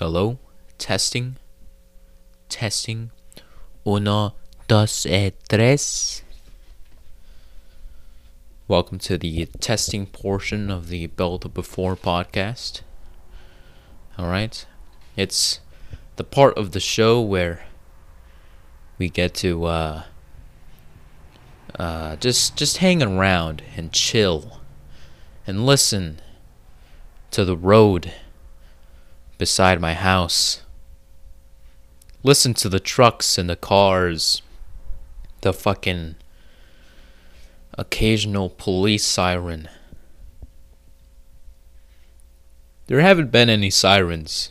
Hello? Testing? Testing? Uno, dos, e tres. Welcome to the testing portion of the Bell the Before podcast. Alright? It's the part of the show where we get to uh, uh, just just hang around and chill and listen to the road beside my house. Listen to the trucks and the cars, the fucking occasional police siren. There haven't been any sirens,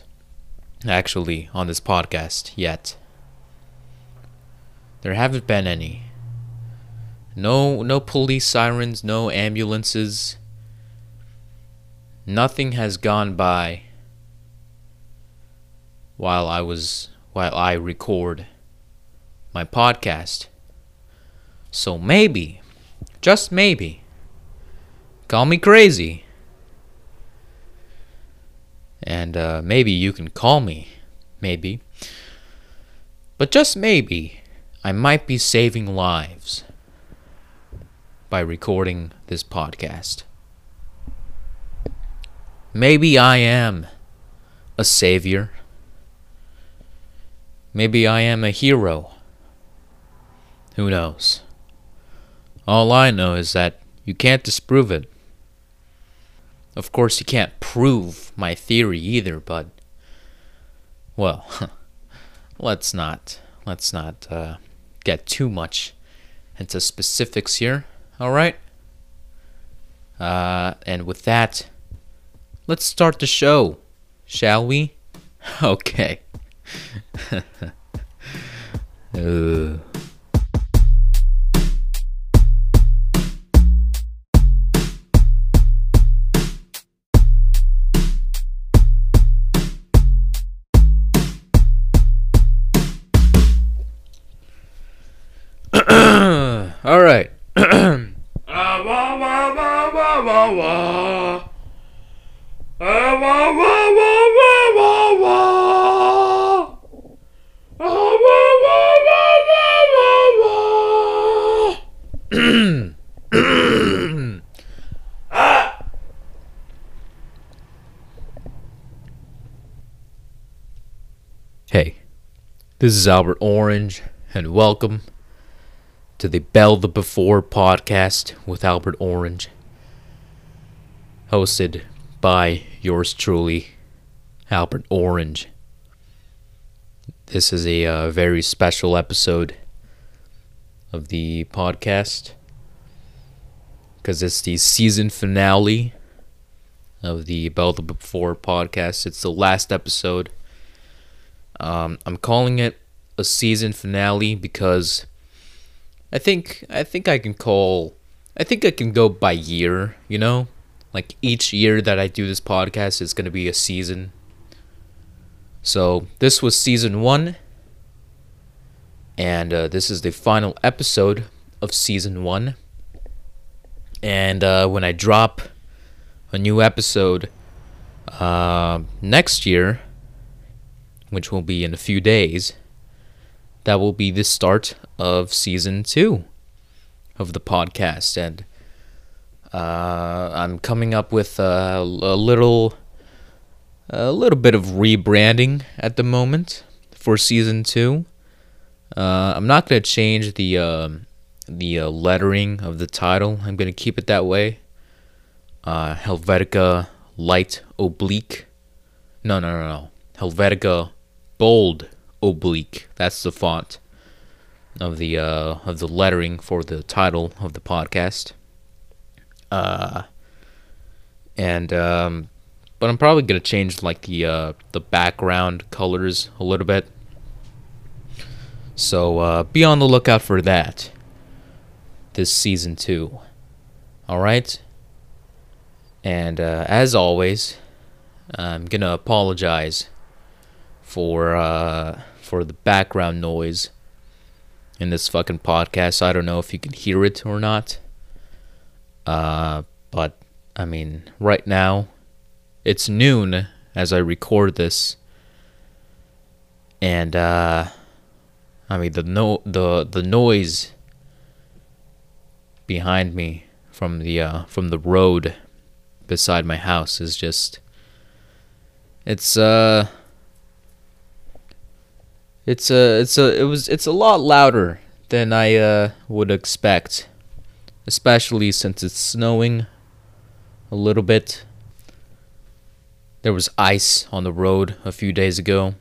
actually, on this podcast yet. There haven't been any. No, no police sirens, no ambulances. Nothing has gone by while I was while I record my podcast. So maybe, just maybe, call me crazy. And uh, maybe you can call me, maybe. But just maybe, I might be saving lives by recording this podcast. Maybe I am a savior. Maybe I am a hero. Who knows? All I know is that you can't disprove it. Of course, you can't prove my theory either, but well, let's not let's not uh, get too much into specifics here. All right. Uh, and with that, let's start the show, shall we? Okay. Uh. All right. this is Albert Orange, and welcome to the Bell the Before podcast with Albert Orange, hosted by yours truly, Albert Orange. This is a uh, very special episode of the podcast because it's the season finale of the Bell the Before podcast. It's the last episode. Um, I'm calling it a season finale because I think I think I can call I think I can go by year, you know? Like each year that I do this podcast is going to be a season. So, this was season 1 and uh, this is the final episode of season 1. And uh, when I drop a new episode uh, next year, which will be in a few days, that will be the start of season two of the podcast. And uh, I'm coming up with a, a little, a little bit of rebranding at the moment for season two. Uh, I'm not gonna change the uh, the lettering of the title. I'm gonna keep it that way. Uh, Helvetica light oblique. No, no, no, no. Helvetica bold oblique. That's the font of the uh, of the lettering for the title of the podcast. Uh, and um, but I'm probably gonna change like the uh, the background colors a little bit. So uh, be on the lookout for that. This season two. All right. And uh, as always, I'm gonna apologize for uh, for the background noise in this fucking podcast. I don't know if you can hear it or not. Uh, but I mean, right now it's noon as I record this, and uh, I mean the no the the noise behind me from the uh, from the road beside my house is just it's uh it's a it's a it was it's a lot louder than I uh, would expect, especially since it's snowing a little bit. There was ice on the road a few days ago,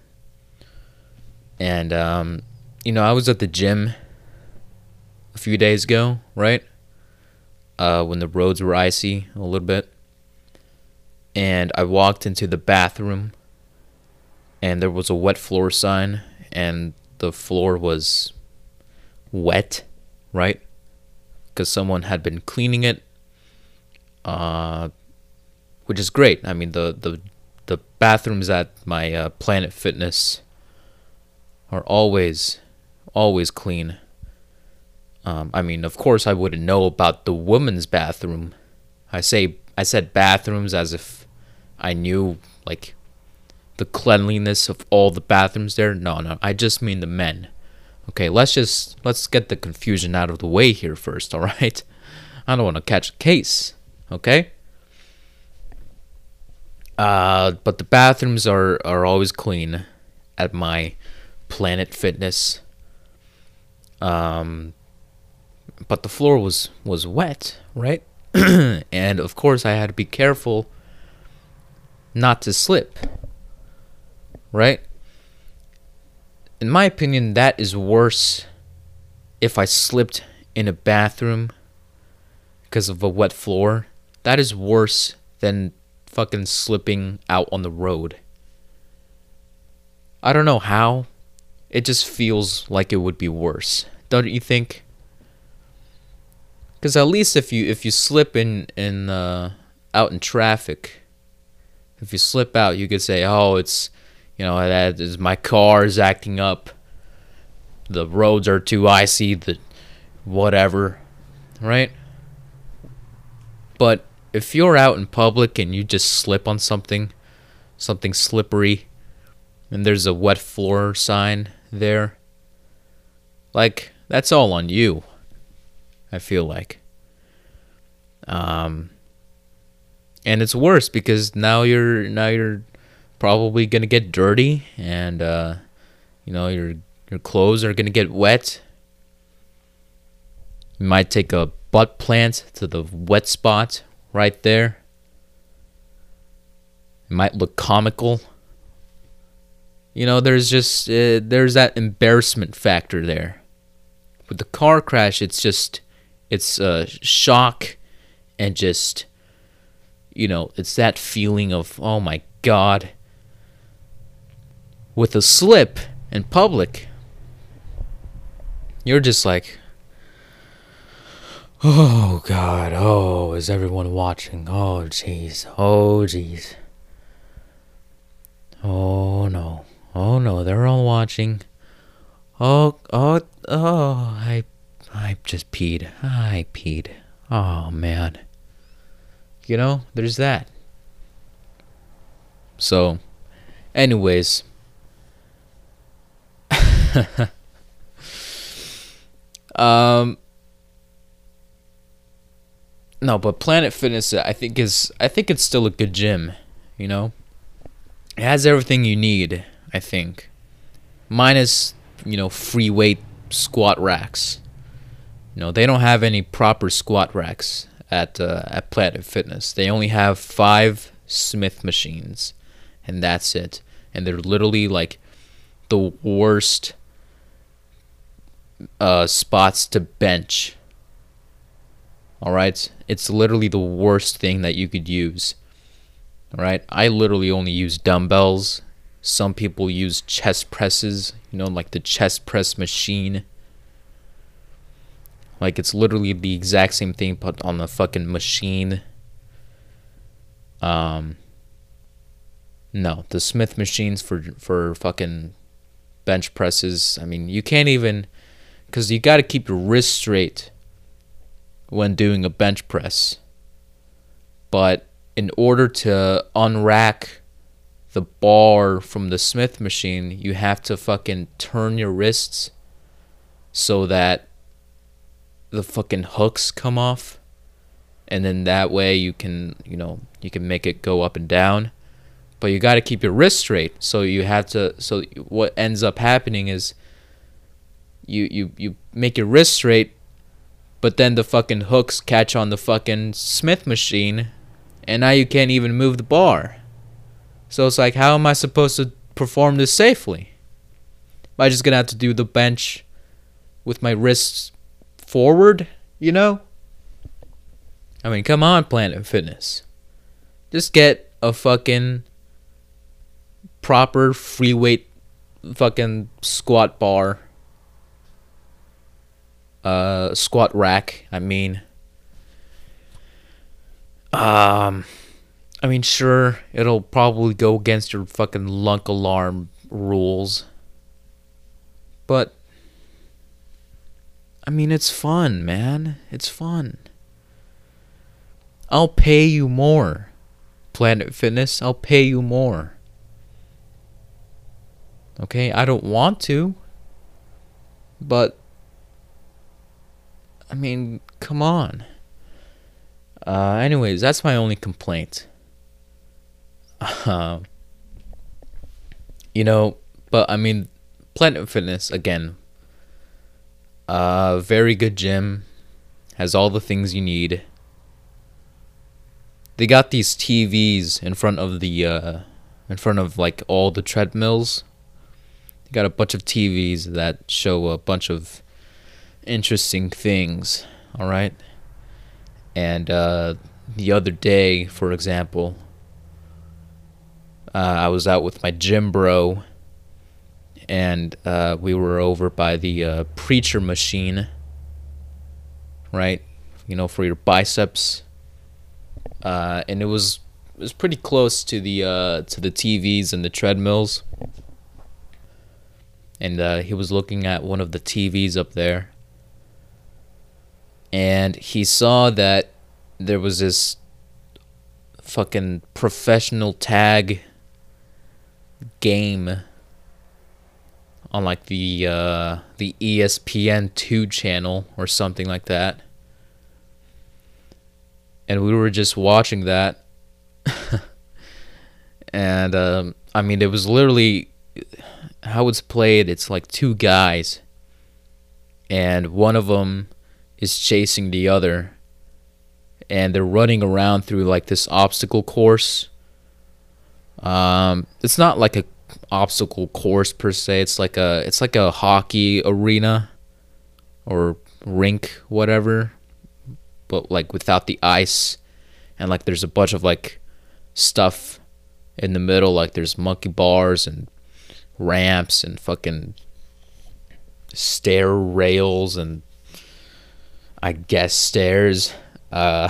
and um, you know I was at the gym a few days ago, right? Uh, when the roads were icy a little bit, and I walked into the bathroom, and there was a wet floor sign and the floor was wet, right? Because someone had been cleaning it, uh, which is great. I mean, the the the bathrooms at my uh, Planet Fitness are always always clean. Um, I mean, of course, I wouldn't know about the women's bathroom. I say I said bathrooms as if I knew like the cleanliness of all the bathrooms there. No, no, I just mean the men. Okay, let's just let's get the confusion out of the way here first, all right? I don't want to catch a case, okay? Uh, but the bathrooms are are always clean at my Planet Fitness. Um, but the floor was was wet, right? and of course, I had to be careful not to slip right? In my opinion, that is worse if I slipped in a bathroom because of a wet floor. That is worse than fucking slipping out on the road. I don't know how. It just feels like it would be worse. Don't you think? Cuz at least if you if you slip in in uh, out in traffic, if you slip out, you could say, "Oh, it's you know that is my car is acting up. The roads are too icy the whatever right? But if you're out in public and you just slip on something something slippery and there's a wet floor sign there like that's all on you i feel like. Um and it's worse because now you're now you're probably gonna get dirty, and uh, you know your your clothes are gonna get wet. You might take a butt plant to the wet spot right there. It might look comical. You know, there's just uh, there's that embarrassment factor there. With the car crash, it's just it's a shock and just you know, it's that feeling of oh my god with a slip in public, you're just like, oh God, oh, is everyone watching? Oh jeez, oh jeez. Oh no, oh no, they're all watching. Oh, oh, oh, I, I just peed. I peed. Oh man. You know, there's that. So, anyways um, no, but Planet Fitness, I think is I think it's still a good gym. You know, it has everything you need. I think, minus you know free weight squat racks. You know, they don't have any proper squat racks at uh, at Planet Fitness. They only have five Smith machines, and that's it. And they're literally like the worst uh, spots to bench. All right, it's literally the worst thing that you could use. All right, I literally only use dumbbells. Some people use chest presses, you know, like the chest press machine. Like it's literally the exact same thing, but on the fucking machine. Um. No, the Smith machines for for fucking bench presses. I mean, you can't even because you got to keep your wrist straight when doing a bench press. But in order to unrack the bar from the Smith machine, you have to fucking turn your wrists so that the fucking hooks come off. And then that way you can, you know, you can make it go up and down. But you got to keep your wrist straight. So you have to so what ends up happening is you you you make your wrist straight but then the fucking hooks catch on the fucking Smith machine and now you can't even move the bar. So it's like, how am I supposed to perform this safely? Am I just gonna have to do the bench with my wrists forward, you know? I mean, come on, Planet Fitness. Just get a fucking proper free weight fucking squat bar. Uh, squat rack, I mean. Um, I mean, sure, it'll probably go against your fucking lunk alarm rules. But, I mean, it's fun, man. It's fun. I'll pay you more, Planet Fitness. I'll pay you more. Okay, I don't want to. But, I mean, come on. Uh, anyways, that's my only complaint. Uh, you know, but I mean, Planet Fitness again. Uh, very good gym, has all the things you need. They got these TVs in front of the, uh, in front of like all the treadmills. They got a bunch of TVs that show a bunch of interesting things. All right. And uh, the other day, for example, uh, I was out with my gym bro, and uh, we were over by the uh, preacher machine, right? You know, for your biceps. Uh, and it was it was pretty close to the uh, to the TVs and the treadmills. And uh, he was looking at one of the TVs up there, and he saw that there was this fucking professional tag game on like the uh, the ESPN two channel or something like that, and we were just watching that, and um, I mean it was literally how it's played. It's like two guys, and one of them is chasing the other. And they're running around through like this obstacle course. Um, it's not like a obstacle course per se. It's like a it's like a hockey arena or rink whatever. But like without the ice. And like there's a bunch of like stuff in the middle. Like there's monkey bars and ramps and fucking stair rails and I guess stairs. Uh,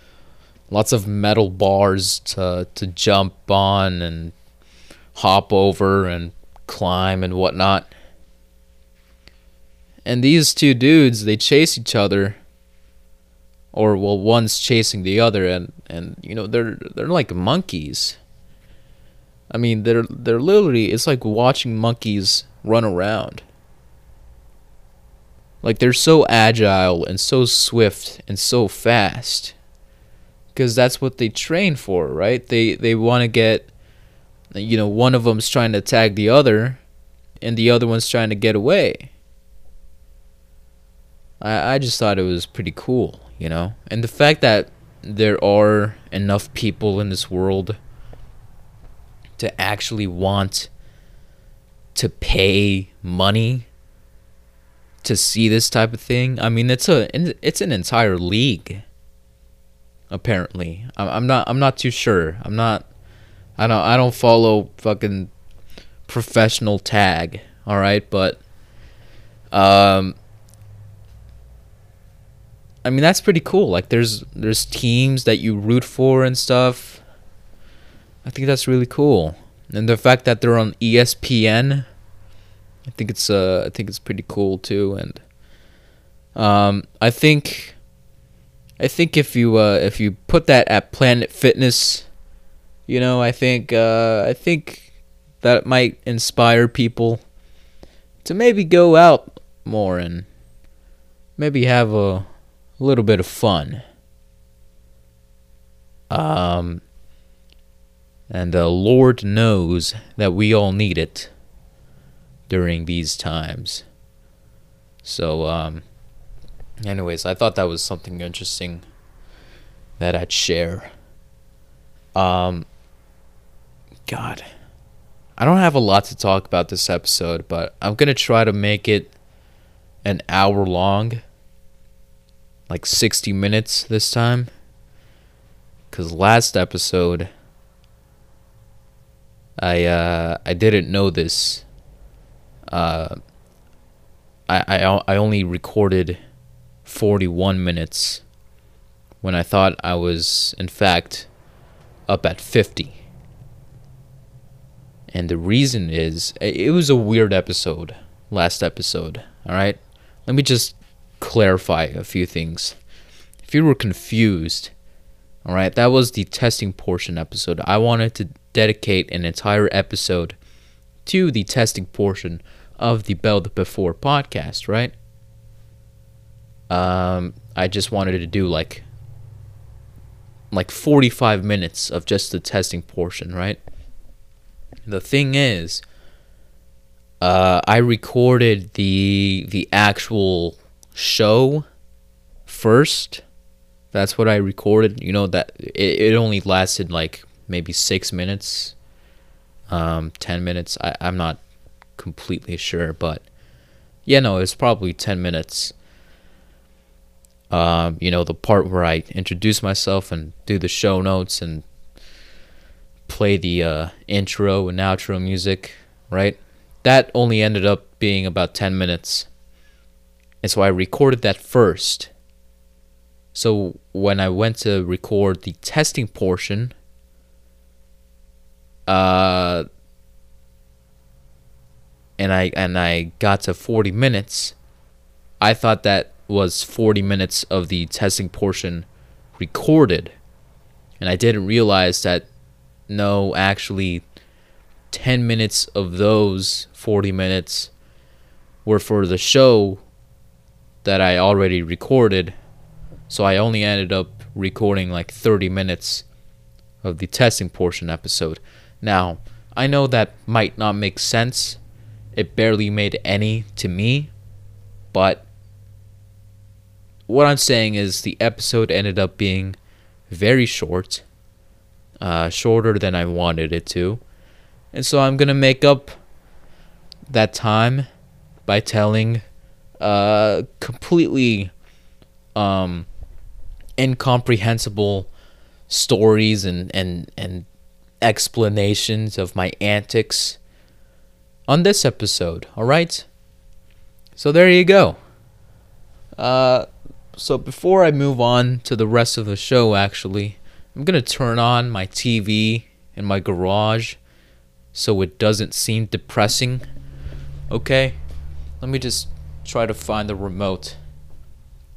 lots of metal bars to to jump on and hop over and climb and whatnot. And these two dudes, they chase each other. Or well, one's chasing the other, and and you know they're they're like monkeys. I mean, they're they're literally it's like watching monkeys run around. Like they're so agile and so swift and so fast. Cuz that's what they train for, right? They they want to get you know, one of them's trying to tag the other and the other one's trying to get away. I I just thought it was pretty cool, you know? And the fact that there are enough people in this world to actually want to pay money to see this type of thing. I mean, it's a it's an entire league. Apparently, I'm not I'm not too sure. I'm not. I don't I don't follow fucking professional tag. All right, but um. I mean that's pretty cool. Like there's there's teams that you root for and stuff. I think that's really cool. And the fact that they're on ESPN I think it's uh I think it's pretty cool too, and um I think I think if you uh if you put that at Planet Fitness you know, I think uh, I think that might inspire people to maybe go out more and maybe have a, little bit of fun. Um, and the Lord knows that we all need it during these times. So, um, anyways, I thought that was something interesting that I'd share. Um, God, I don't have a lot to talk about this episode, but I'm gonna try to make it an hour long, like 60 minutes this time. Cause last episode, I uh, I didn't know this. Uh, I I I only recorded 41 minutes when I thought I was in fact up at 50. And the reason is it was a weird episode, last episode, all right? Let me just clarify a few things. If you were confused, all right, that was the testing portion episode. I wanted to dedicate an entire episode to the testing portion of the Bell the Before podcast, right? Um, I just wanted to do like like 45 minutes of just the testing portion, right? The thing is, uh, I recorded the the actual show first that's what I recorded. You know that it, it only lasted like maybe six minutes, um, ten minutes. I I'm not completely sure, but yeah, no, it's probably ten minutes. Um, you know the part where I introduce myself and do the show notes and play the uh, intro and outro music, right? That only ended up being about 10 minutes. And so I recorded that first so when I went to record the testing portion, uh, and I and I got to 40 minutes, I thought that was 40 minutes of the testing portion recorded. And I didn't realize that no, actually 10 minutes of those 40 minutes were for the show that I already recorded so I only ended up recording like 30 minutes of the testing portion episode. Now, I know that might not make sense. It barely made any to me, but what I'm saying is the episode ended up being very short, uh, shorter than I wanted it to. And so I'm going to make up that time by telling uh, completely um, incomprehensible stories and, and, and explanations of my antics on this episode, alright? So there you go. Uh, so before I move on to the rest of the show, actually, I'm gonna turn on my TV in my garage so it doesn't seem depressing. Okay? Let me just try to find the remote.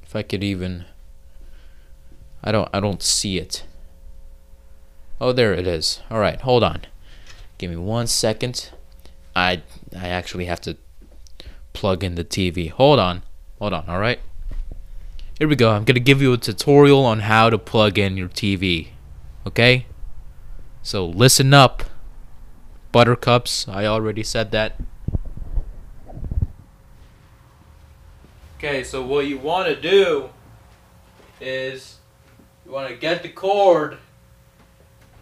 If I could even. I don't I don't see it. Oh, there it is. All right, hold on. Give me one second. I I actually have to plug in the TV. Hold on. Hold on, all right? Here we go. I'm going to give you a tutorial on how to plug in your TV. Okay? So listen up. Buttercups, I already said that. Okay, so what you want to do is you want to get the cord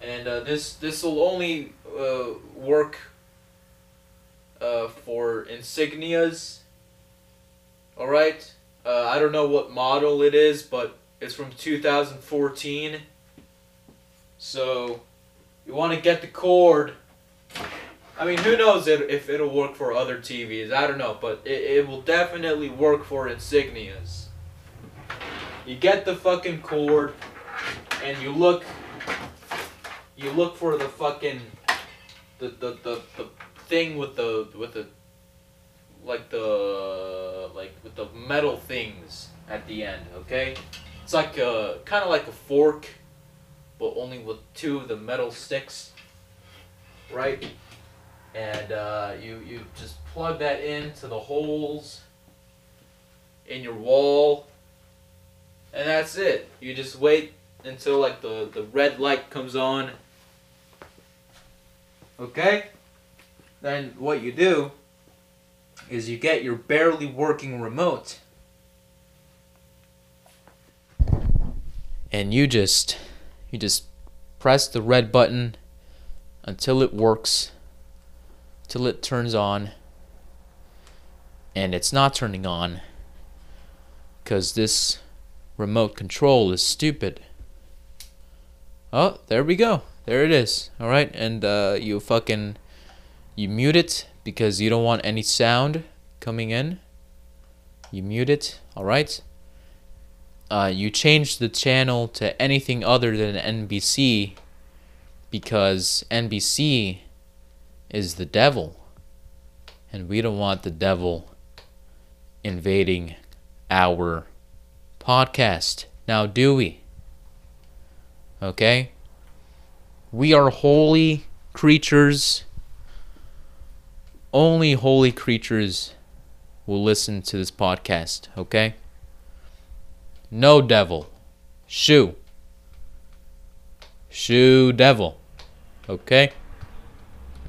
and uh, this this will only uh, work uh, for insignias. All right uh, I don't know what model it is but it's from 2014 so you want to get the cord. I mean who knows if it'll work for other TVs I don't know but it, it will definitely work for insignias. You get the fucking cord and you look you look for the fucking the the, the, the thing with the with the like the like with the metal things at the end, okay? It's like a kind of like a fork but only with two of the metal sticks, right? And uh, you you just plug that into the holes in your wall, and that's it. You just wait until like the the red light comes on. Okay. Then what you do is you get your barely working remote. And you just you just press the red button until it works till it turns on and it's not turning on because this remote control is stupid. Oh there we go there it is all right and uh, you fucking you mute it because you don't want any sound coming in you mute it all right uh, you change the channel to anything other than NBC because NBC is the devil. And we don't want the devil invading our podcast. Now, do we? Okay? We are holy creatures. Only holy creatures will listen to this podcast, okay? No devil. Shoo. Shoo devil. Okay?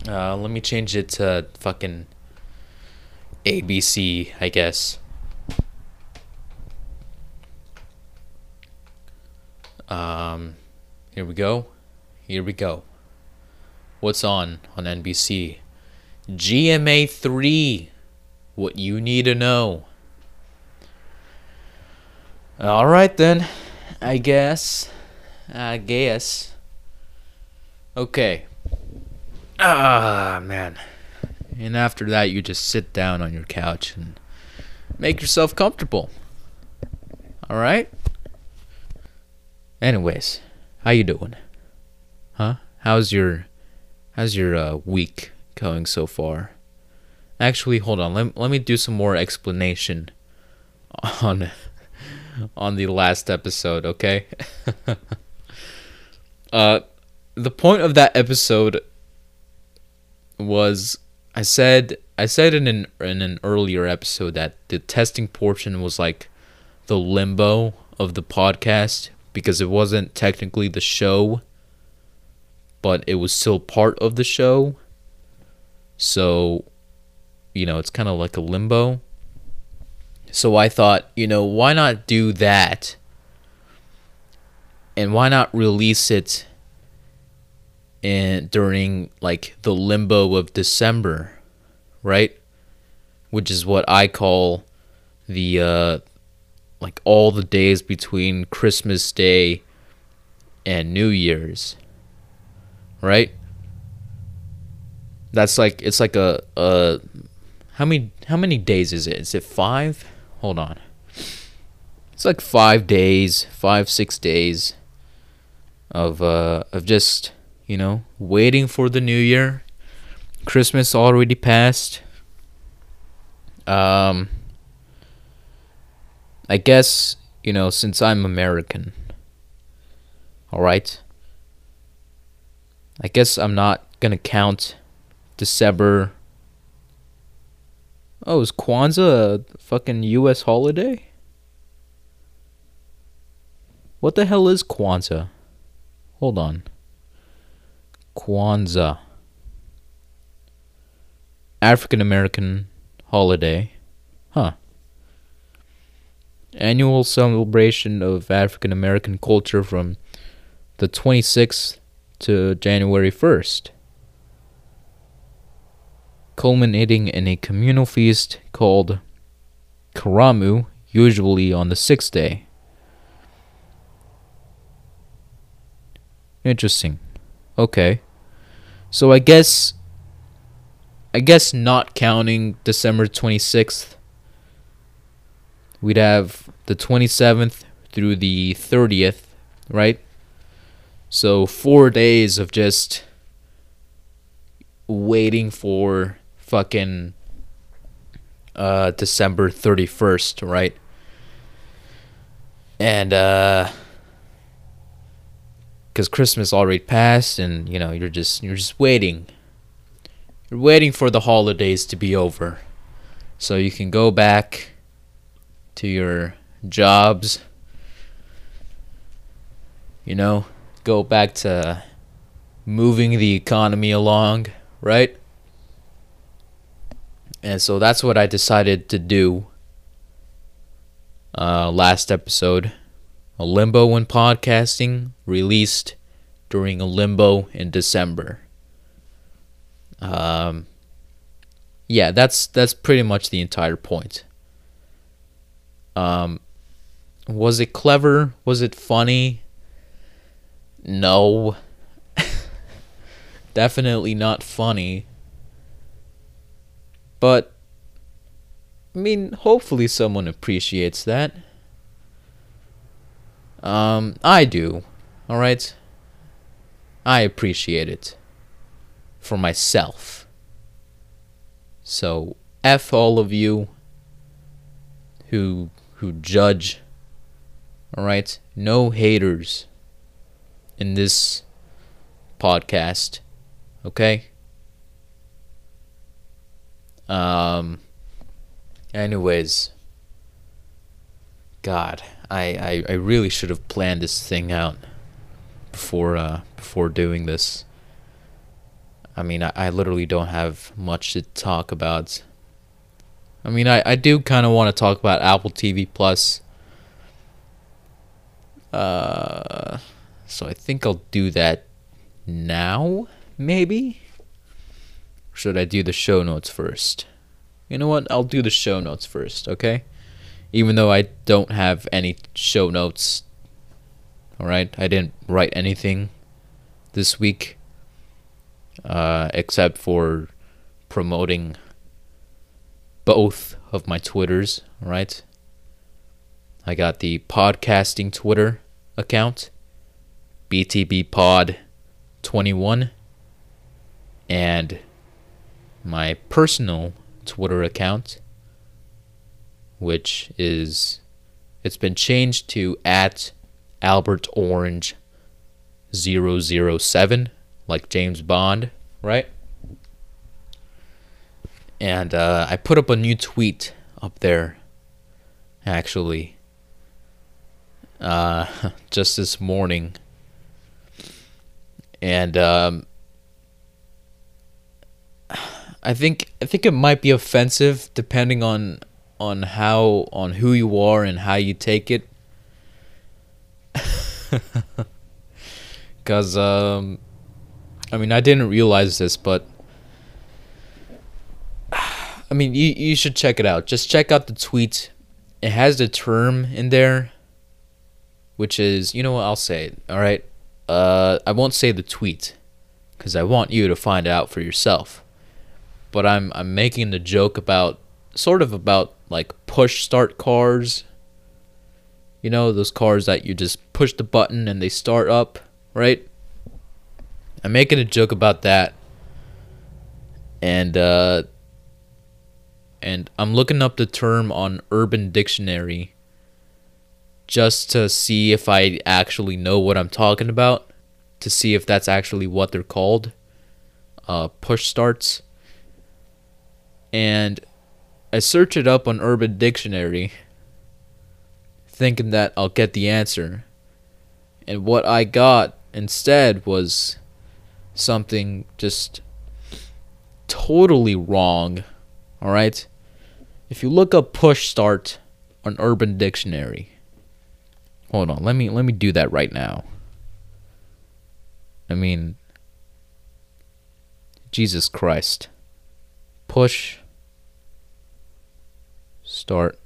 Uh, let me change it to fucking ABC, I guess. Um, here we go. Here we go. What's on on NBC? GMA 3. What you need to know. All right then. I guess. I guess. Okay. Ah, man. And after that, you just sit down on your couch and make yourself comfortable. All right? Anyways, how you doing? Huh? How's your how's your uh, week going so far? Actually, hold on. Let, let me do some more explanation on on the last episode, okay? uh the point of that episode was I said I said in an in an earlier episode that the testing portion was like the limbo of the podcast because it wasn't technically the show but it was still part of the show. So you know, it's kind of like a limbo. So I thought, you know, why not do that? And why not release it in during like the limbo of December, right? Which is what I call the uh like all the days between Christmas Day and New Year's. Right? That's like it's like a uh how many how many days is it? Is it 5? Hold on. It's like five days, five six days of uh of just you know waiting for the new year. Christmas already passed. Um, I guess you know since I'm American. All right. I guess I'm not gonna count December Oh, is Kwanzaa a fucking U.S. holiday? What the hell is Kwanzaa? Hold on. Kwanzaa. African American holiday. Huh. Annual celebration of African American culture from the 26th to January 1st culminating in a communal feast called Karamu, usually on the sixth day. Interesting. Okay. So I guess I guess not counting December 26th, we'd have the 27th through the 30th, right? So 4 days of just waiting for fucking uh, December 31st, right? And uh, because Christmas already passed, and you know you're just you're just waiting. You're waiting for the holidays to be over, so you can go back to your jobs. You know, go back to moving the economy along, right? And so that's what I decided to do uh, last episode. A limbo in podcasting released during a limbo in December. Um, yeah, that's that's pretty much the entire point. Um, was it clever? Was it funny? No. Definitely not funny. But I mean, hopefully someone appreciates that. Um, I do. All right. I appreciate it for myself. So, F all of you who who judge. All right? No haters in this podcast. Okay? Um anyways, God, I, I, I really should have planned this thing out before uh before doing this. I mean, I, I literally don't have much to talk about. I mean, I, I do kind of want to talk about Apple TV Plus. Uh, so I think I'll do that now, maybe? Or should I do the show notes first? You know what? I'll do the show notes first, okay? Even though I don't have any show notes. Alright? I didn't write anything this week uh, except for promoting both of my Twitters, right? I got the podcasting Twitter account, BTBPod21, and my personal Twitter account, which is it's been changed to at Albert Orange 007 like James Bond, right? And uh, I put up a new tweet up there, actually, uh, just this morning. And um, I think I think it might be offensive depending on on how on who you are and how you take it. Cause um I mean, I didn't realize this, but I mean, you you should check it out. Just check out the tweet. It has the term in there, which is you know what I'll say. It, all right, uh, I won't say the tweet because I want you to find out for yourself. But I'm I'm making the joke about sort of about like push start cars. You know those cars that you just push the button and they start up, right? I'm making a joke about that. And uh and I'm looking up the term on Urban Dictionary just to see if I actually know what I'm talking about, to see if that's actually what they're called. Uh push starts. And I search it up on Urban Dictionary thinking that I'll get the answer. And what I got instead was something just totally wrong. All right? If you look up push start on Urban Dictionary. Hold on, let me let me do that right now. I mean Jesus Christ. Push start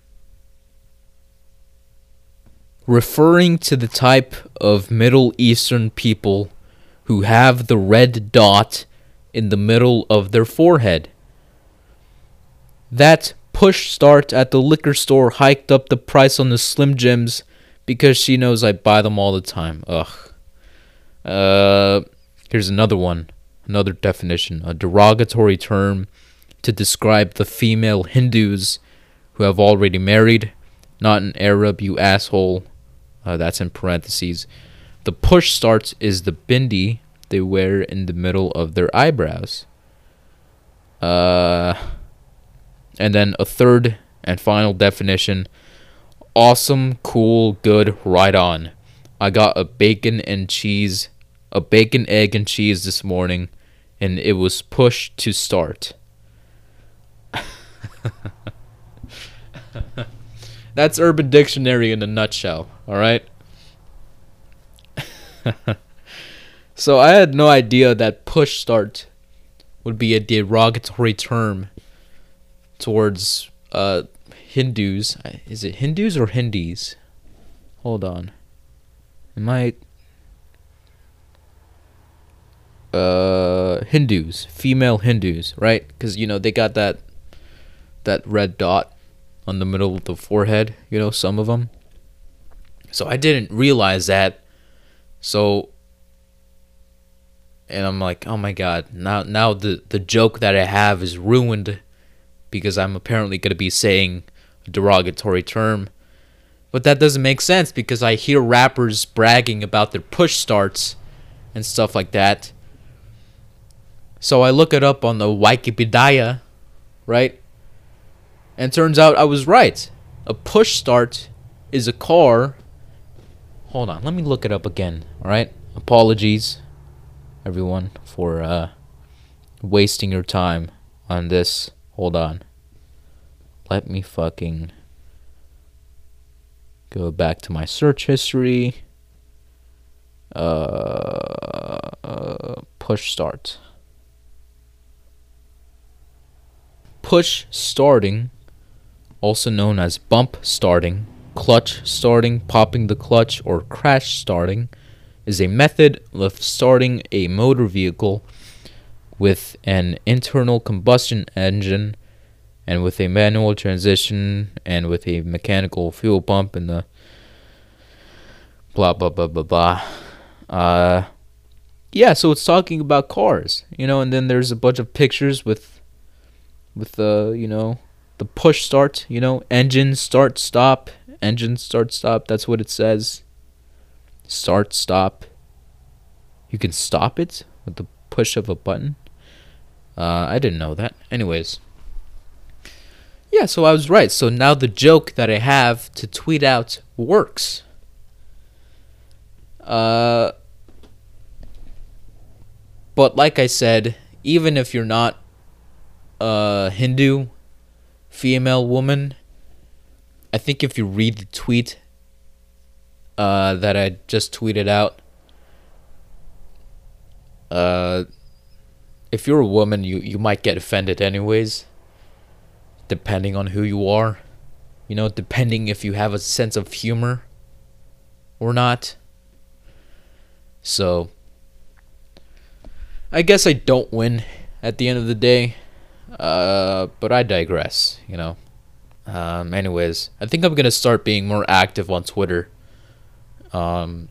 referring to the type of Middle Eastern people who have the red dot in the middle of their forehead. That push start at the liquor store hiked up the price on the Slim Jims because she knows I buy them all the time. Ugh. Uh, here's another one. Another definition. A derogatory term to describe the female Hindus who have already married. Not an Arab, you asshole. Uh, that's in parentheses. The push starts is the bindi they wear in the middle of their eyebrows. Uh, and then a third and final definition awesome, cool, good, right on. I got a bacon and cheese, a bacon, egg, and cheese this morning, and it was push to start. That's Urban Dictionary in a nutshell, alright? so I had no idea that push start would be a derogatory term towards uh, Hindus. Is it Hindus or Hindis? Hold on. Am I uh Hindus, female Hindus, right? Cuz you know they got that that red dot on the middle of the forehead, you know, some of them. So I didn't realize that. So and I'm like, "Oh my god, now now the the joke that I have is ruined because I'm apparently going to be saying derogatory term." But that doesn't make sense because I hear rappers bragging about their push starts and stuff like that. So I look it up on the Wikipedia, right? And turns out I was right. A push start is a car. Hold on, let me look it up again, alright? Apologies, everyone, for uh, wasting your time on this. Hold on. Let me fucking go back to my search history. Uh, uh, push start. Push starting, also known as bump starting, clutch starting, popping the clutch, or crash starting, is a method of starting a motor vehicle with an internal combustion engine and with a manual transmission and with a mechanical fuel pump and the blah blah blah blah blah. Uh, yeah, so it's talking about cars, you know, and then there's a bunch of pictures with with the you know the push start, you know, engine start stop, engine start stop. That's what it says. Start stop. You can stop it with the push of a button. Uh, I didn't know that. Anyways. Yeah, so I was right. So now the joke that I have to tweet out works. Uh, but like I said, even if you're not a Hindu female woman, I think if you read the tweet uh, that I just tweeted out, uh, if you're a woman, you, you might get offended anyways depending on who you are. You know, depending if you have a sense of humor or not. So, I guess I don't win at the end of the day. Uh, but I digress, you know. Um, anyways, I think I'm gonna start being more active on Twitter. Um,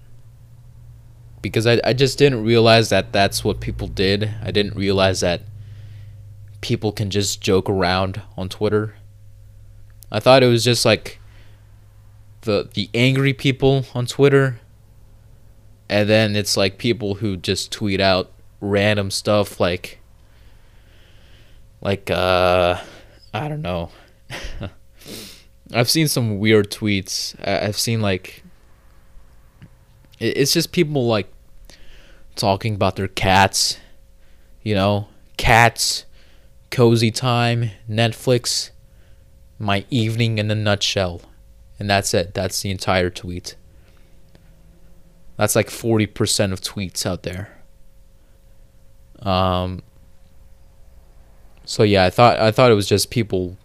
because I, I just didn't realize that that's what people did. I didn't realize that people can just joke around on Twitter. I thought it was just like the the angry people on Twitter and then it's like people who just tweet out random stuff like like uh I don't know. I've seen some weird tweets. I've seen like it's just people like talking about their cats, you know, cats cozy time, Netflix, my evening in a nutshell. And that's it. That's the entire tweet. That's like 40% of tweets out there. Um so yeah, I thought I thought it was just people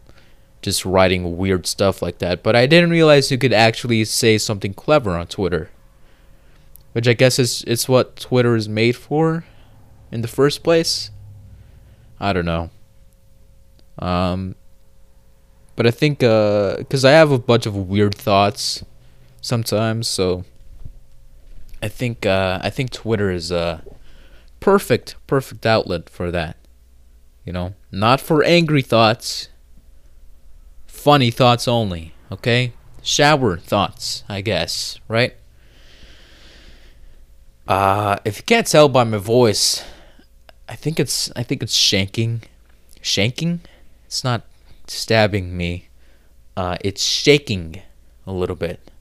just writing weird stuff like that, but I didn't realize you could actually say something clever on Twitter. Which I guess is it's what Twitter is made for in the first place. I don't know. Um, but I think because uh, I have a bunch of weird thoughts sometimes, so I think uh, I think Twitter is a perfect perfect outlet for that. You know, not for angry thoughts, funny thoughts only. Okay, shower thoughts, I guess, right? Uh, if you can't tell by my voice, I think it's I think it's shanking, shanking. It's not stabbing me. Uh, it's shaking a little bit,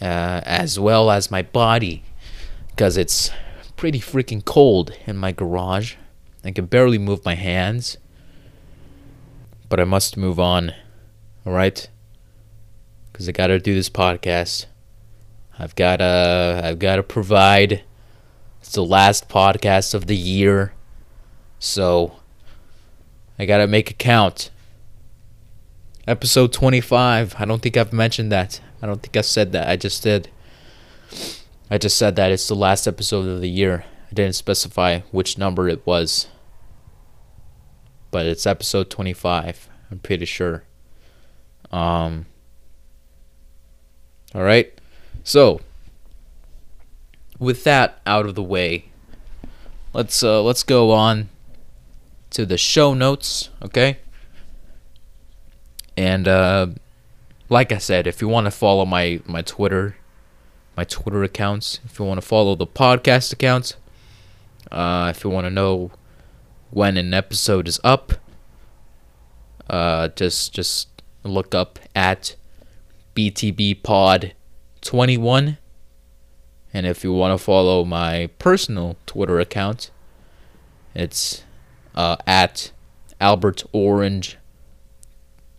uh, as well as my body, because it's pretty freaking cold in my garage. I can barely move my hands, but I must move on. All right, because I gotta do this podcast. I've gotta I've gotta provide. It's the last podcast of the year, so I gotta make it count. Episode 25. I don't think I've mentioned that. I don't think I said that. I just did. I just said that it's the last episode of the year. I didn't specify which number it was. But it's episode 25. I'm pretty sure. Um All right. So, with that out of the way, let's uh, let's go on to the show notes, okay? And uh, like I said, if you want to follow my my Twitter, my Twitter accounts, if you want to follow the podcast accounts, uh, if you want to know when an episode is up, uh, just just look up at BTB Pod 21. And if you want to follow my personal Twitter account, it's uh, at Albert Orange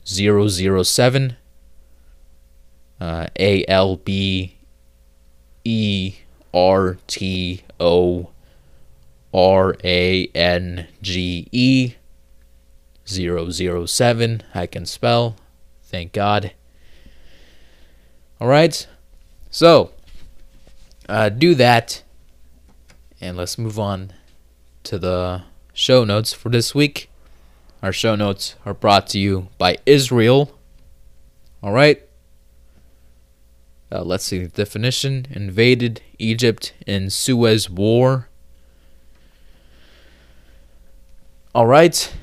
007. Uh, A L B E R T O R A N G E 007. I can spell. Thank God. All right. So, uh, do that. And let's move on to the show notes for this week. Our show notes are brought to you by Israel. All right. Uh, let's see the definition invaded Egypt in Suez War. All right.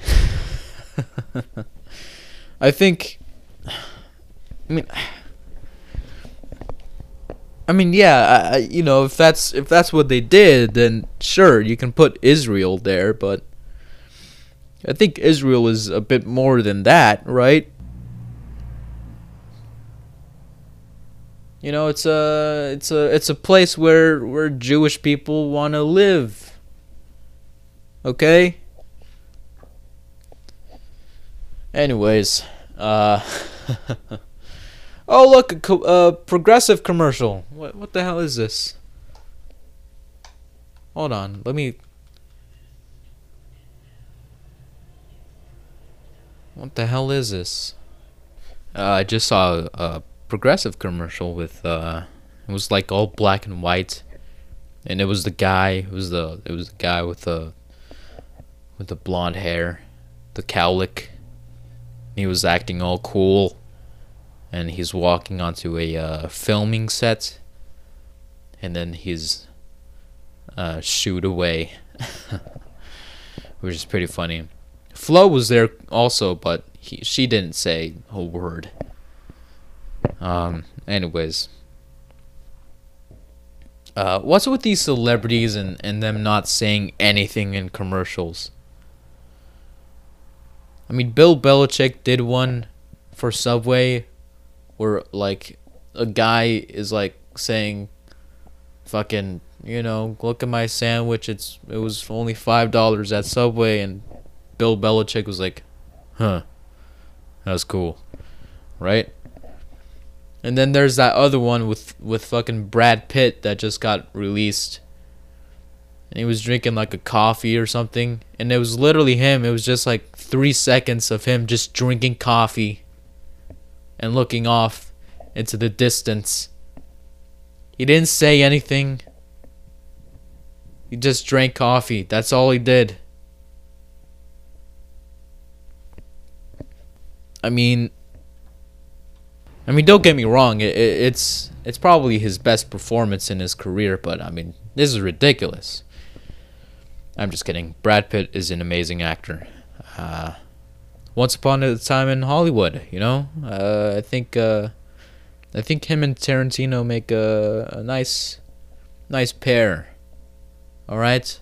I think. I mean. I mean, yeah, I, you know, if that's if that's what they did, then sure, you can put Israel there, but I think Israel is a bit more than that, right? You know, it's a it's a it's a place where where Jewish people want to live. Okay? Anyways, uh Oh, look, a co- progressive commercial. What what the hell is this? Hold on, let me. What the hell is this? Uh, I just saw a, a progressive commercial with uh, it was like all black and white, and it was the guy. It was the it was the guy with the with the blonde hair, the cowlick. He was acting all cool and he's walking onto a uh, filming set, and then he's uh, shooed away, which is pretty funny. Flo was there also, but he, she didn't say a word. Um. Anyways. Uh, what's with these celebrities and, and them not saying anything in commercials? I mean, Bill Belichick did one for Subway where like a guy is like saying fucking you know look at my sandwich. It's it was only five dollars at subway. And bill belichick was like huh that's cool. Right? And then there's that other one with with fucking brad pitt that just got released. And he was drinking like a coffee or something. And it was literally him. It was just like three seconds of him just drinking coffee and looking off into the distance. He didn't say anything. He just drank coffee. That's all he did. I mean, I mean, don't get me wrong. It, it, it's it's probably his best performance in his career, but I mean, this is ridiculous. I'm just kidding. Brad Pitt is an amazing actor. Uh, once upon a time in Hollywood. You know, uh, I think uh, I think him and Tarantino make a, a nice nice pair. All right.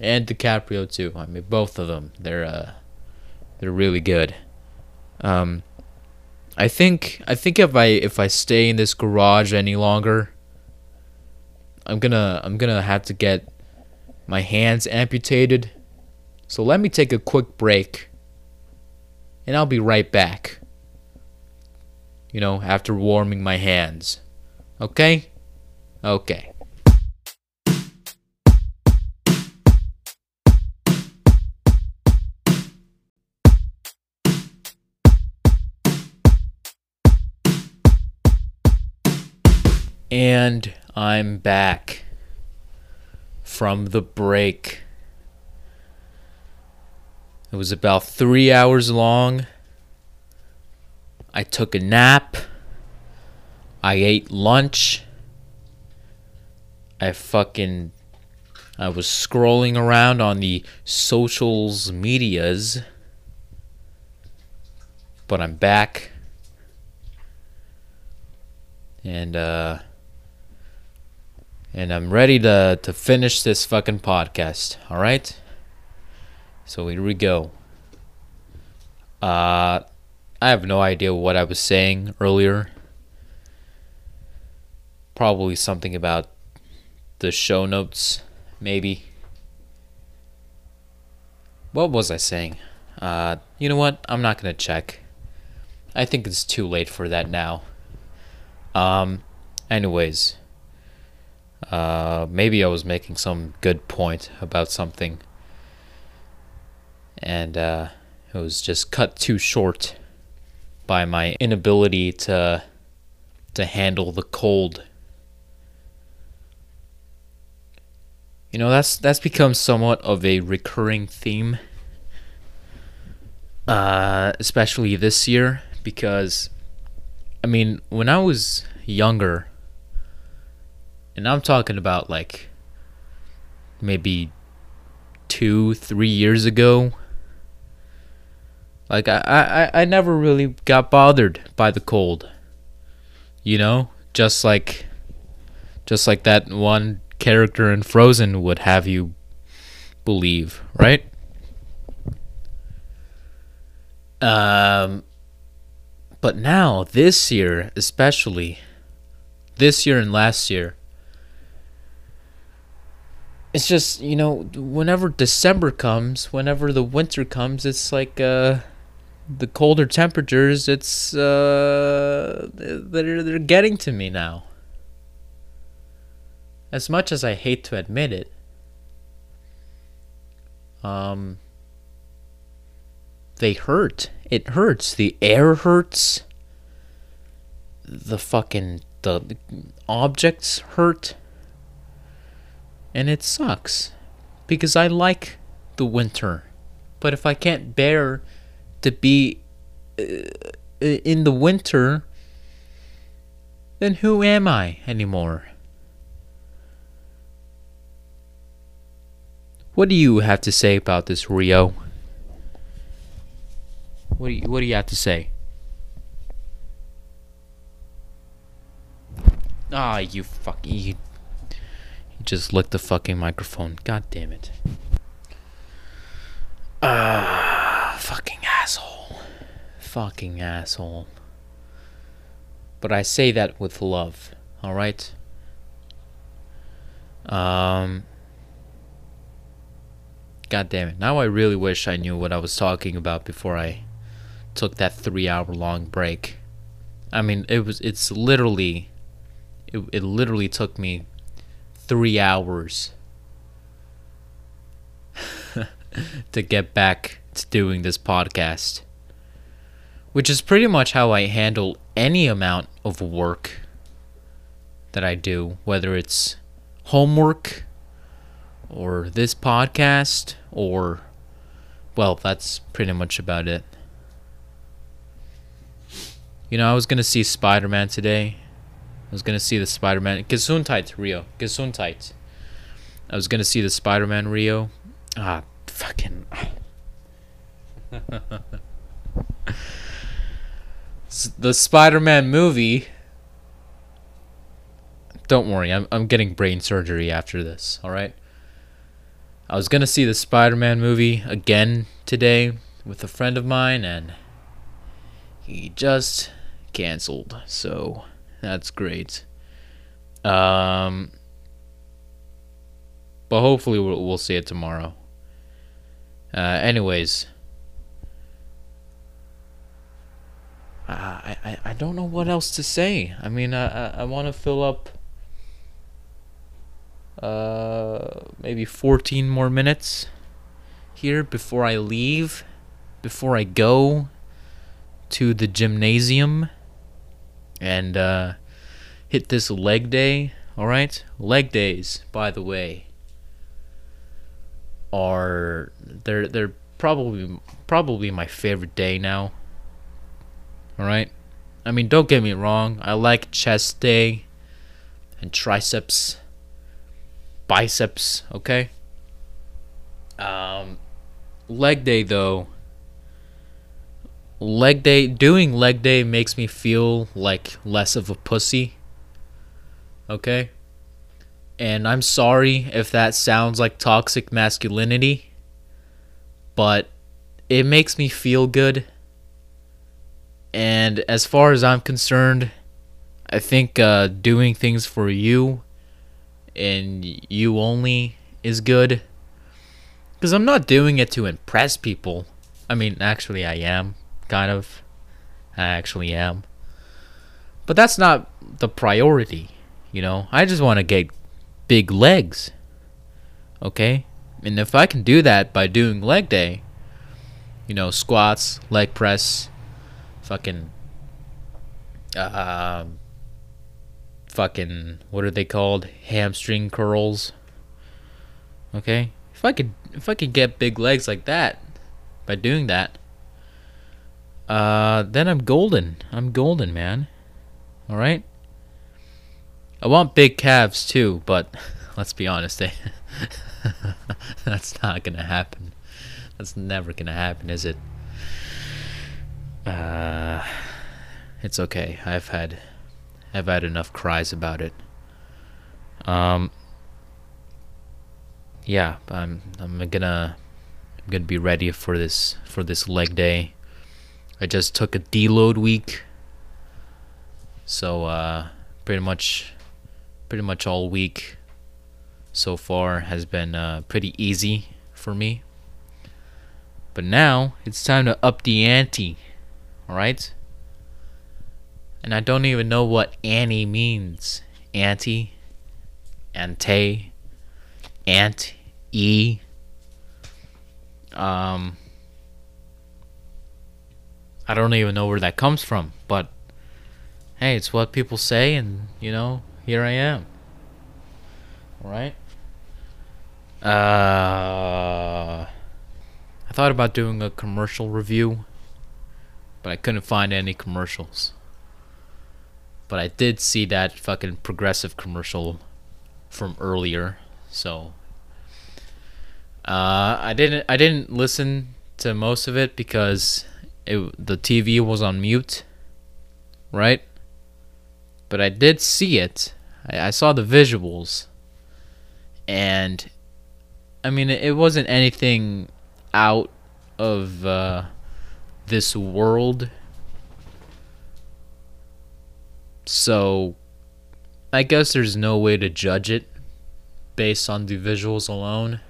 And DiCaprio too. I mean, both of them. They're uh, they're really good. Um, I think I think if I if I stay in this garage any longer, I'm gonna I'm gonna have to get my hands amputated. So let me take a quick break. And I'll be right back. You know, after warming my hands. Okay? Okay. And I'm back from the break. It was about three hours long. I took a nap. I ate lunch. I fucking. I was scrolling around on the socials medias. But I'm back. And, uh and I'm ready to to finish this fucking podcast. All right. So here we go. Uh, I have no idea what I was saying earlier. Probably something about the show notes, maybe. What was I saying? Uh, you know what? I'm not gonna check. I think it's too late for that now. Um, anyways. Uh, maybe I was making some good point about something, and uh, it was just cut too short by my inability to to handle the cold. You know, that's that's become somewhat of a recurring theme, uh, especially this year, because, I mean, when I was younger and I'm talking about like maybe two, three years ago. Like I, I, I never really got bothered by the cold. You know? Just like just like that one character in Frozen would have you believe, right? Um but now this year especially this year and last year it's just you know whenever december comes whenever the winter comes it's like uh the colder temperatures it's uh they're they're getting to me now. As much as i hate to admit it um they hurt. It hurts. The air hurts. The fucking the objects hurt. And it sucks because I like the winter. But if I can't bear to be uh, in the winter, then who am I anymore? What do you have to say about this, Rio? What do you, what do you have to say? Ah, you fucking you just licked the fucking microphone. God damn it. Ah, uh, fucking. Fucking asshole. But I say that with love, alright? Um. God damn it. Now I really wish I knew what I was talking about before I took that three hour long break. I mean, it was, it's literally, it, it literally took me three hours to get back to doing this podcast. Which is pretty much how I handle any amount of work that I do, whether it's homework or this podcast or, well, that's pretty much about it. You know, I was going to see Spider Man today I was gonna see the Spider-Man Gesundheit Rio. Gesundheit. I was gonna see the Spider-Man Rio. Ah, fucking. the Spider-Man movie don't worry. I'm I'm getting brain surgery after this. All right. I was gonna see the Spider-Man movie again today with a friend of mine, and he just canceled. So that's great. Um, but hopefully we'll, we'll see it tomorrow. Uh, anyways, I, I I don't know what else to say. I mean, I I, I want to fill up. Uh, maybe 14 more minutes here before I leave, before I go to the gymnasium and uh, hit this leg day. All right, leg days, by the way, are they're they're probably probably my favorite day now. All right, I mean, don't get me wrong. I like chest day and triceps, biceps. Okay. Um, leg day though leg day doing leg day makes me feel like less of a pussy okay and i'm sorry if that sounds like toxic masculinity but it makes me feel good and as far as i'm concerned i think uh, doing things for you and you only is good because i'm not doing it to impress people i mean actually i am kind of. I actually am. But that's not the priority, you know? I just want to get big legs. Okay? And if I can do that by doing leg day, you know, squats, leg press, fucking uh, fucking what are they called? Hamstring curls. Okay? If I could if I could get big legs like that by doing that, uh, then I'm golden. I'm golden, man. All right. I want big calves too, but let's be honest, eh? that's not gonna happen. That's never gonna happen, is it? Uh, it's okay. I've had, I've had enough cries about it. Um. Yeah, I'm. I'm gonna. I'm gonna be ready for this for this leg day. I just took a deload week. So uh, pretty much pretty much all week so far has been uh, pretty easy for me. But now it's time to up the ante. Alright? And I don't even know what Annie means. Ante, ante, ant, e. Um, I don't even know where that comes from, but hey, it's what people say, and you know, here I am. All right. Uh, I thought about doing a commercial review, but I couldn't find any commercials. But I did see that fucking progressive commercial from earlier, so uh, I didn't I didn't listen to most of it because it, the TV was on mute, right? But I did see it. I, I saw the visuals, and I mean, it wasn't anything out of uh, this world. So, I guess there's no way to judge it based on the visuals alone.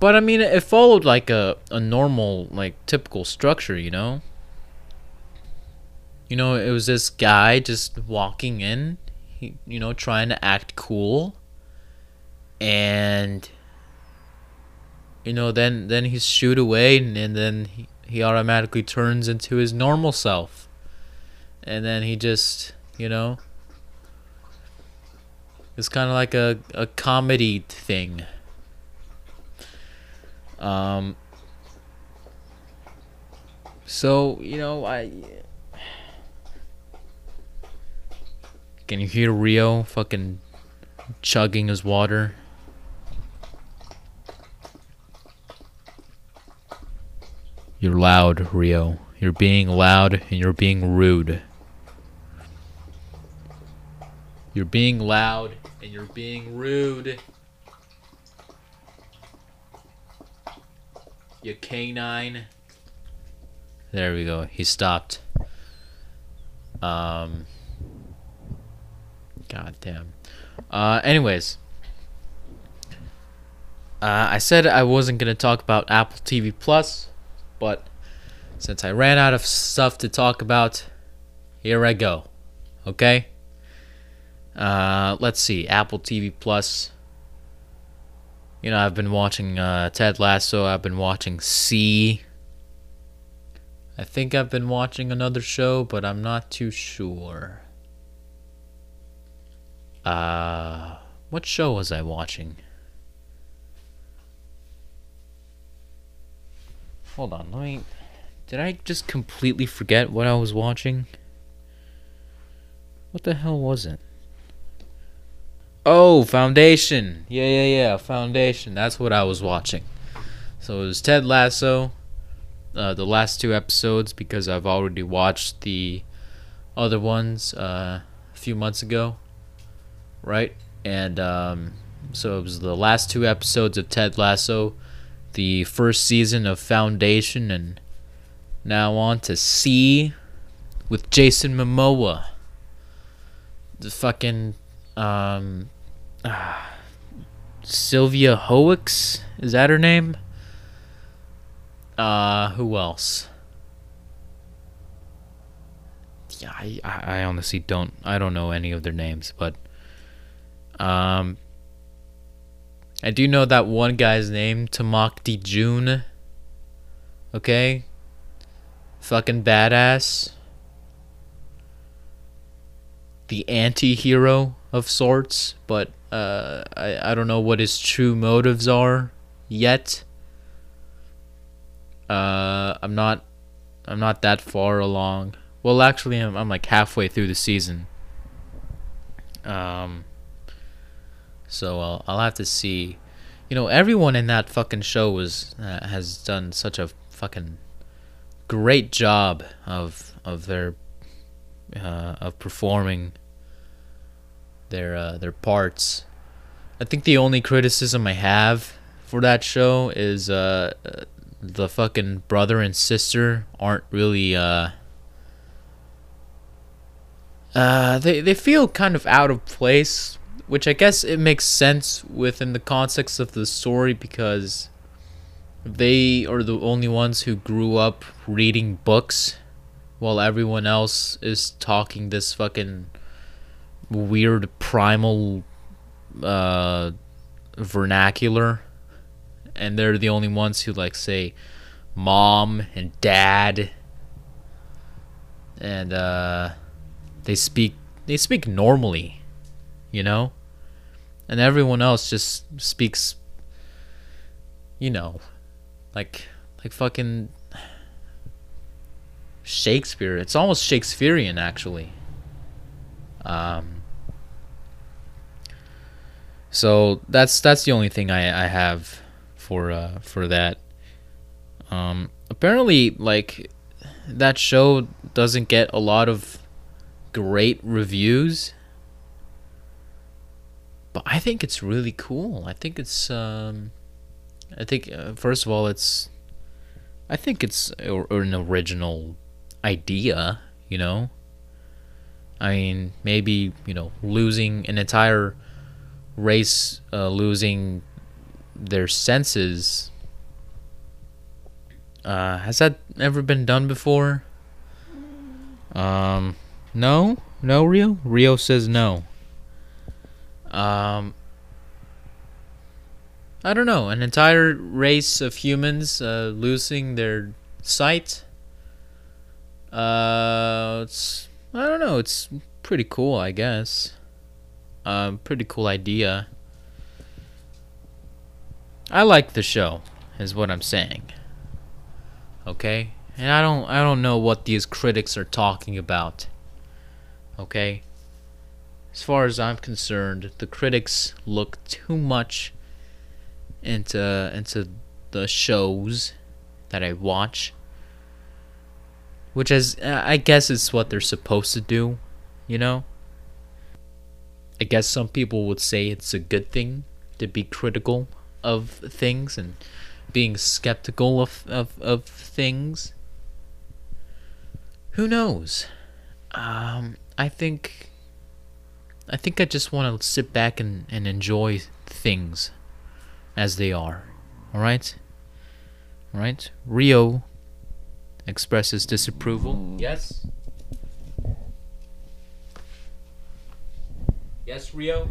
But I mean, it followed like a, a normal, like typical structure, you know? You know, it was this guy just walking in, he, you know, trying to act cool. And, you know, then, then he's shooed away and, and then he, he automatically turns into his normal self. And then he just, you know, it's kind of like a, a comedy thing um, so you know, I can you hear Rio fucking chugging his water? You're loud, Rio. You're being loud and you're being rude. You're being loud and you're being rude. You canine. There we go. He stopped. Um. God damn. Uh. Anyways. Uh, I said I wasn't gonna talk about Apple TV Plus, but since I ran out of stuff to talk about, here I go. Okay. Uh, let's see. Apple TV Plus. You know, I've been watching uh, Ted Lasso. I've been watching See. I think I've been watching another show, but I'm not too sure. Uh, what show was I watching? Hold on, let me. Did I just completely forget what I was watching? What the hell was it? Oh, Foundation. Yeah, yeah, yeah, Foundation. That's what I was watching. So it was Ted Lasso, uh, the last two episodes, because I've already watched the other ones uh, a few months ago, right? And um, so it was the last two episodes of Ted Lasso, the first season of Foundation, and now on to See with Jason Momoa. The fucking um uh, Sylvia Hoeks is that her name? Uh who else? Yeah, I I honestly don't I don't know any of their names, but um I do know that one guy's name, Tamacti Jun. Okay? Fucking badass. The anti hero of sorts, but uh, I, I don't know what his true motives are yet. Uh, I'm not I'm not that far along. Well, actually, I'm, I'm like halfway through the season. Um, so I'll I'll have to see. You know, everyone in that fucking show was uh, has done such a fucking great job of of their uh, of performing their uh, their parts. I think the only criticism I have for that show is uh, the fucking brother and sister aren't really uh, uh they they feel kind of out of place, which I guess it makes sense within the context of the story because they are the only ones who grew up reading books while everyone else is talking this fucking weird primal uh, vernacular, and they're the only ones who like say mom and dad, and uh, they speak they speak normally, you know, and everyone else just speaks, you know, like like fucking Shakespeare. It's almost Shakespearean actually. Um, so that's that's the only thing I, I have for uh, for that. Um, apparently, like that show doesn't get a lot of great reviews, but I think it's really cool. I think it's um, I think uh, first of all, it's I think it's a, an original idea. You know, I mean, maybe you know, losing an entire race, uh, losing their senses. Uh, has that ever been done before? Um, no, no, Rio. Rio says no. Um, I don't know. An entire race of humans uh, losing their sight. Uh, it's I don't know. It's pretty cool, I guess. Um, pretty cool idea. I like the show, is what I'm saying. Okay, and I don't I don't know what these critics are talking about. Okay. As far as I'm concerned, the critics look too much into into the shows that I watch which is uh, I guess is what they're supposed to do, you know. I guess some people would say it's a good thing to be critical of things and being skeptical of, of, of things. Who knows? Um, I think I think I just want to sit back and, and enjoy things as they are. Alright? Alright? Rio expresses disapproval. Yes? Yes, Rio?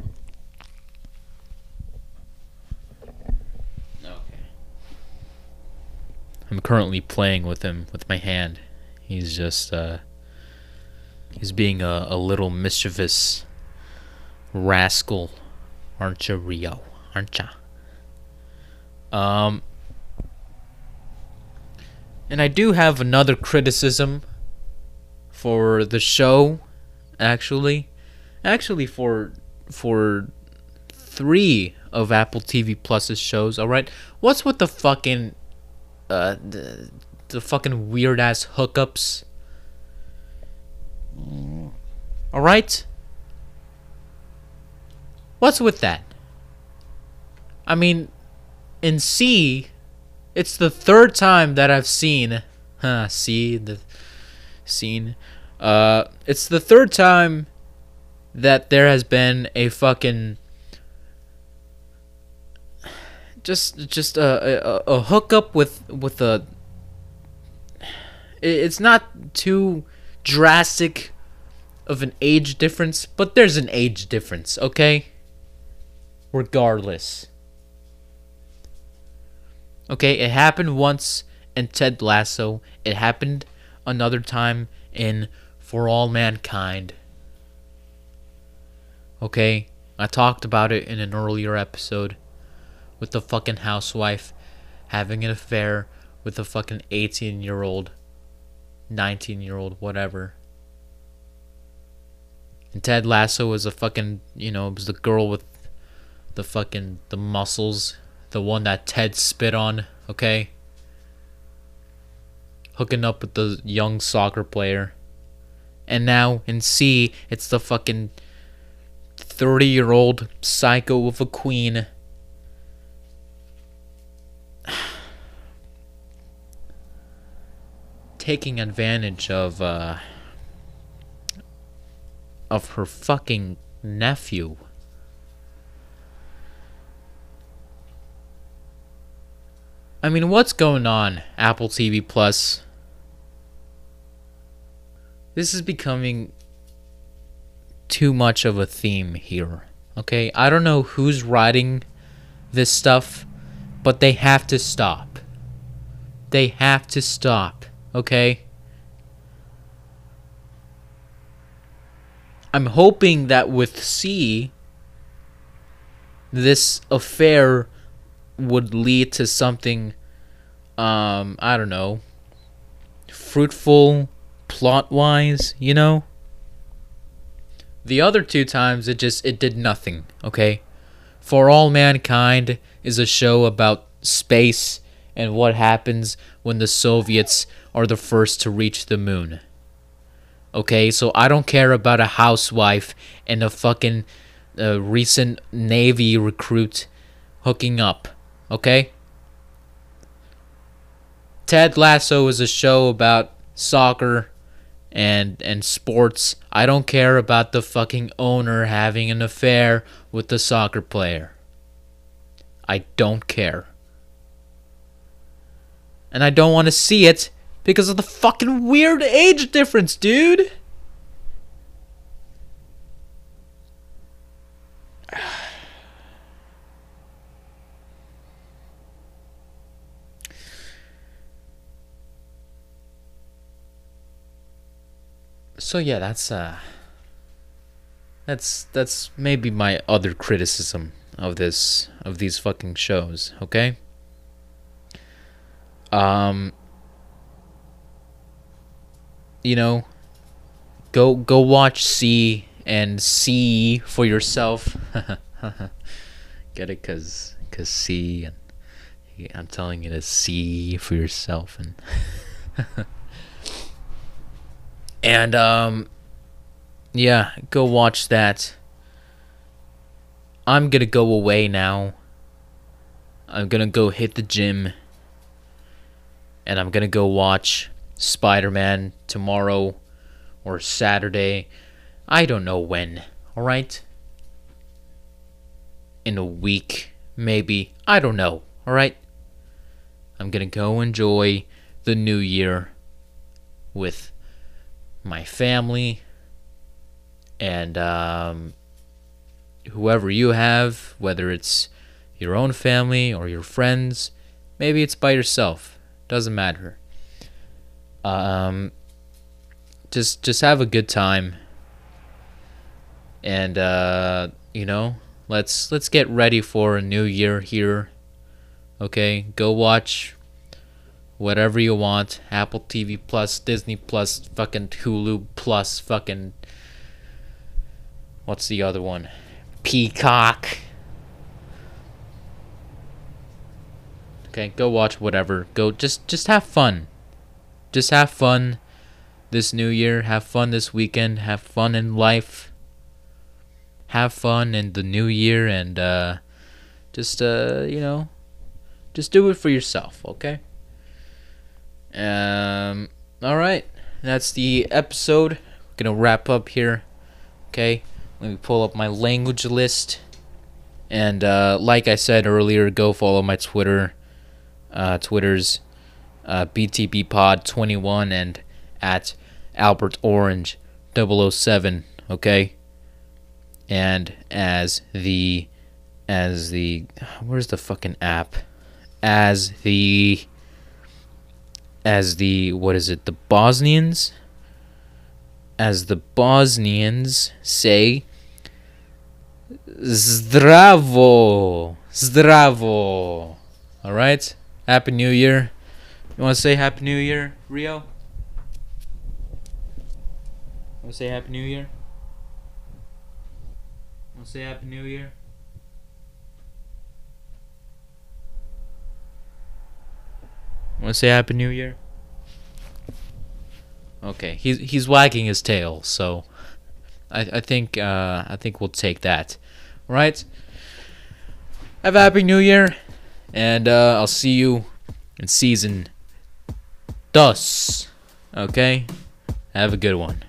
Okay. I'm currently playing with him with my hand. He's just, uh. He's being a, a little mischievous rascal. Aren't you, Rio? Aren't ya? Um. And I do have another criticism for the show, actually actually for for three of Apple TV Plus's shows. All right, what's with the fucking uh the, the fucking weird ass hookups? All right, what's with that? I mean, in See, it's the third time that I've seen, huh? See the scene. Uh, it's the third time that there has been a fucking just just a a, a hookup with with a it's not too drastic of an age difference, but there's an age difference, okay? Regardless. Okay, it happened once in Ted Lasso. It happened another time in For All Mankind. Okay? I talked about it in an earlier episode with the fucking housewife having an affair with a fucking 18 year old, 19 year old, whatever. And Ted Lasso was a fucking, you know, it was the girl with the fucking the muscles, the one that Ted spit on, okay? Hooking up with the young soccer player. And now in See, it's the fucking 30 year old psycho of a queen. Taking advantage of, uh, of her fucking nephew. I mean, what's going on, Apple TV Plus? This is becoming too much of a theme here. Okay? I don't know who's writing this stuff, but they have to stop. They have to stop. Okay? I'm hoping that with See, this affair would lead to something, um, I don't know, fruitful plot wise, you know? The other two times it just it did nothing, okay? For All Mankind is a show about space and what happens when the Soviets are the first to reach the moon. Okay, so I don't care about a housewife and a fucking uh, recent Navy recruit hooking up. Okay? Ted Lasso is a show about soccer and and sports. I don't care about the fucking owner having an affair with the soccer player. I don't care. And I don't want to see it because of the fucking weird age difference, dude. So yeah, that's uh that's that's maybe my other criticism of this of these fucking shows, okay? Um you know, go go watch See and see for yourself. Get it cuz cuz See and I'm telling you to see for yourself and and um yeah, go watch that. I'm gonna go away now. I'm gonna go hit the gym. And I'm gonna go watch Spider Man tomorrow or Saturday. I don't know when, alright? In a week, maybe. I don't know, alright? I'm gonna go enjoy the new year with my family and um, whoever you have, whether it's your own family or your friends, maybe it's by yourself. Doesn't matter. Um, just just have a good time, and uh, you know, let's let's get ready for a new year here. Okay, go watch whatever you want. Apple TV Plus, Disney Plus, fucking Hulu Plus, fucking. What's the other one? Peacock. Okay, go watch whatever. Go just just have fun. Just have fun this new year. Have fun this weekend. Have fun in life. Have fun in the new year and uh just uh, you know, just do it for yourself, okay? Um all right. That's the episode. We're Gonna wrap up here. Okay? Let me pull up my language list. And uh, like I said earlier, go follow my Twitter. Uh, Twitter's uh, BTBPod21 and at Albert Orange 007. Okay. And as the as the where's the fucking app? As the as the what is it? The Bosnians as the Bosnians say Zdravo. Zdravo. All right. Happy New Year. You want to say Happy New Year, Rio? Want to say Happy New Year? Want to say Happy New Year? Want to say Happy New Year? Okay, he's he's wagging his tail, so I I think uh, I think we'll take that. All right. Have a happy New Year, and uh, I'll see you in season Thus, Okay. Have a good one.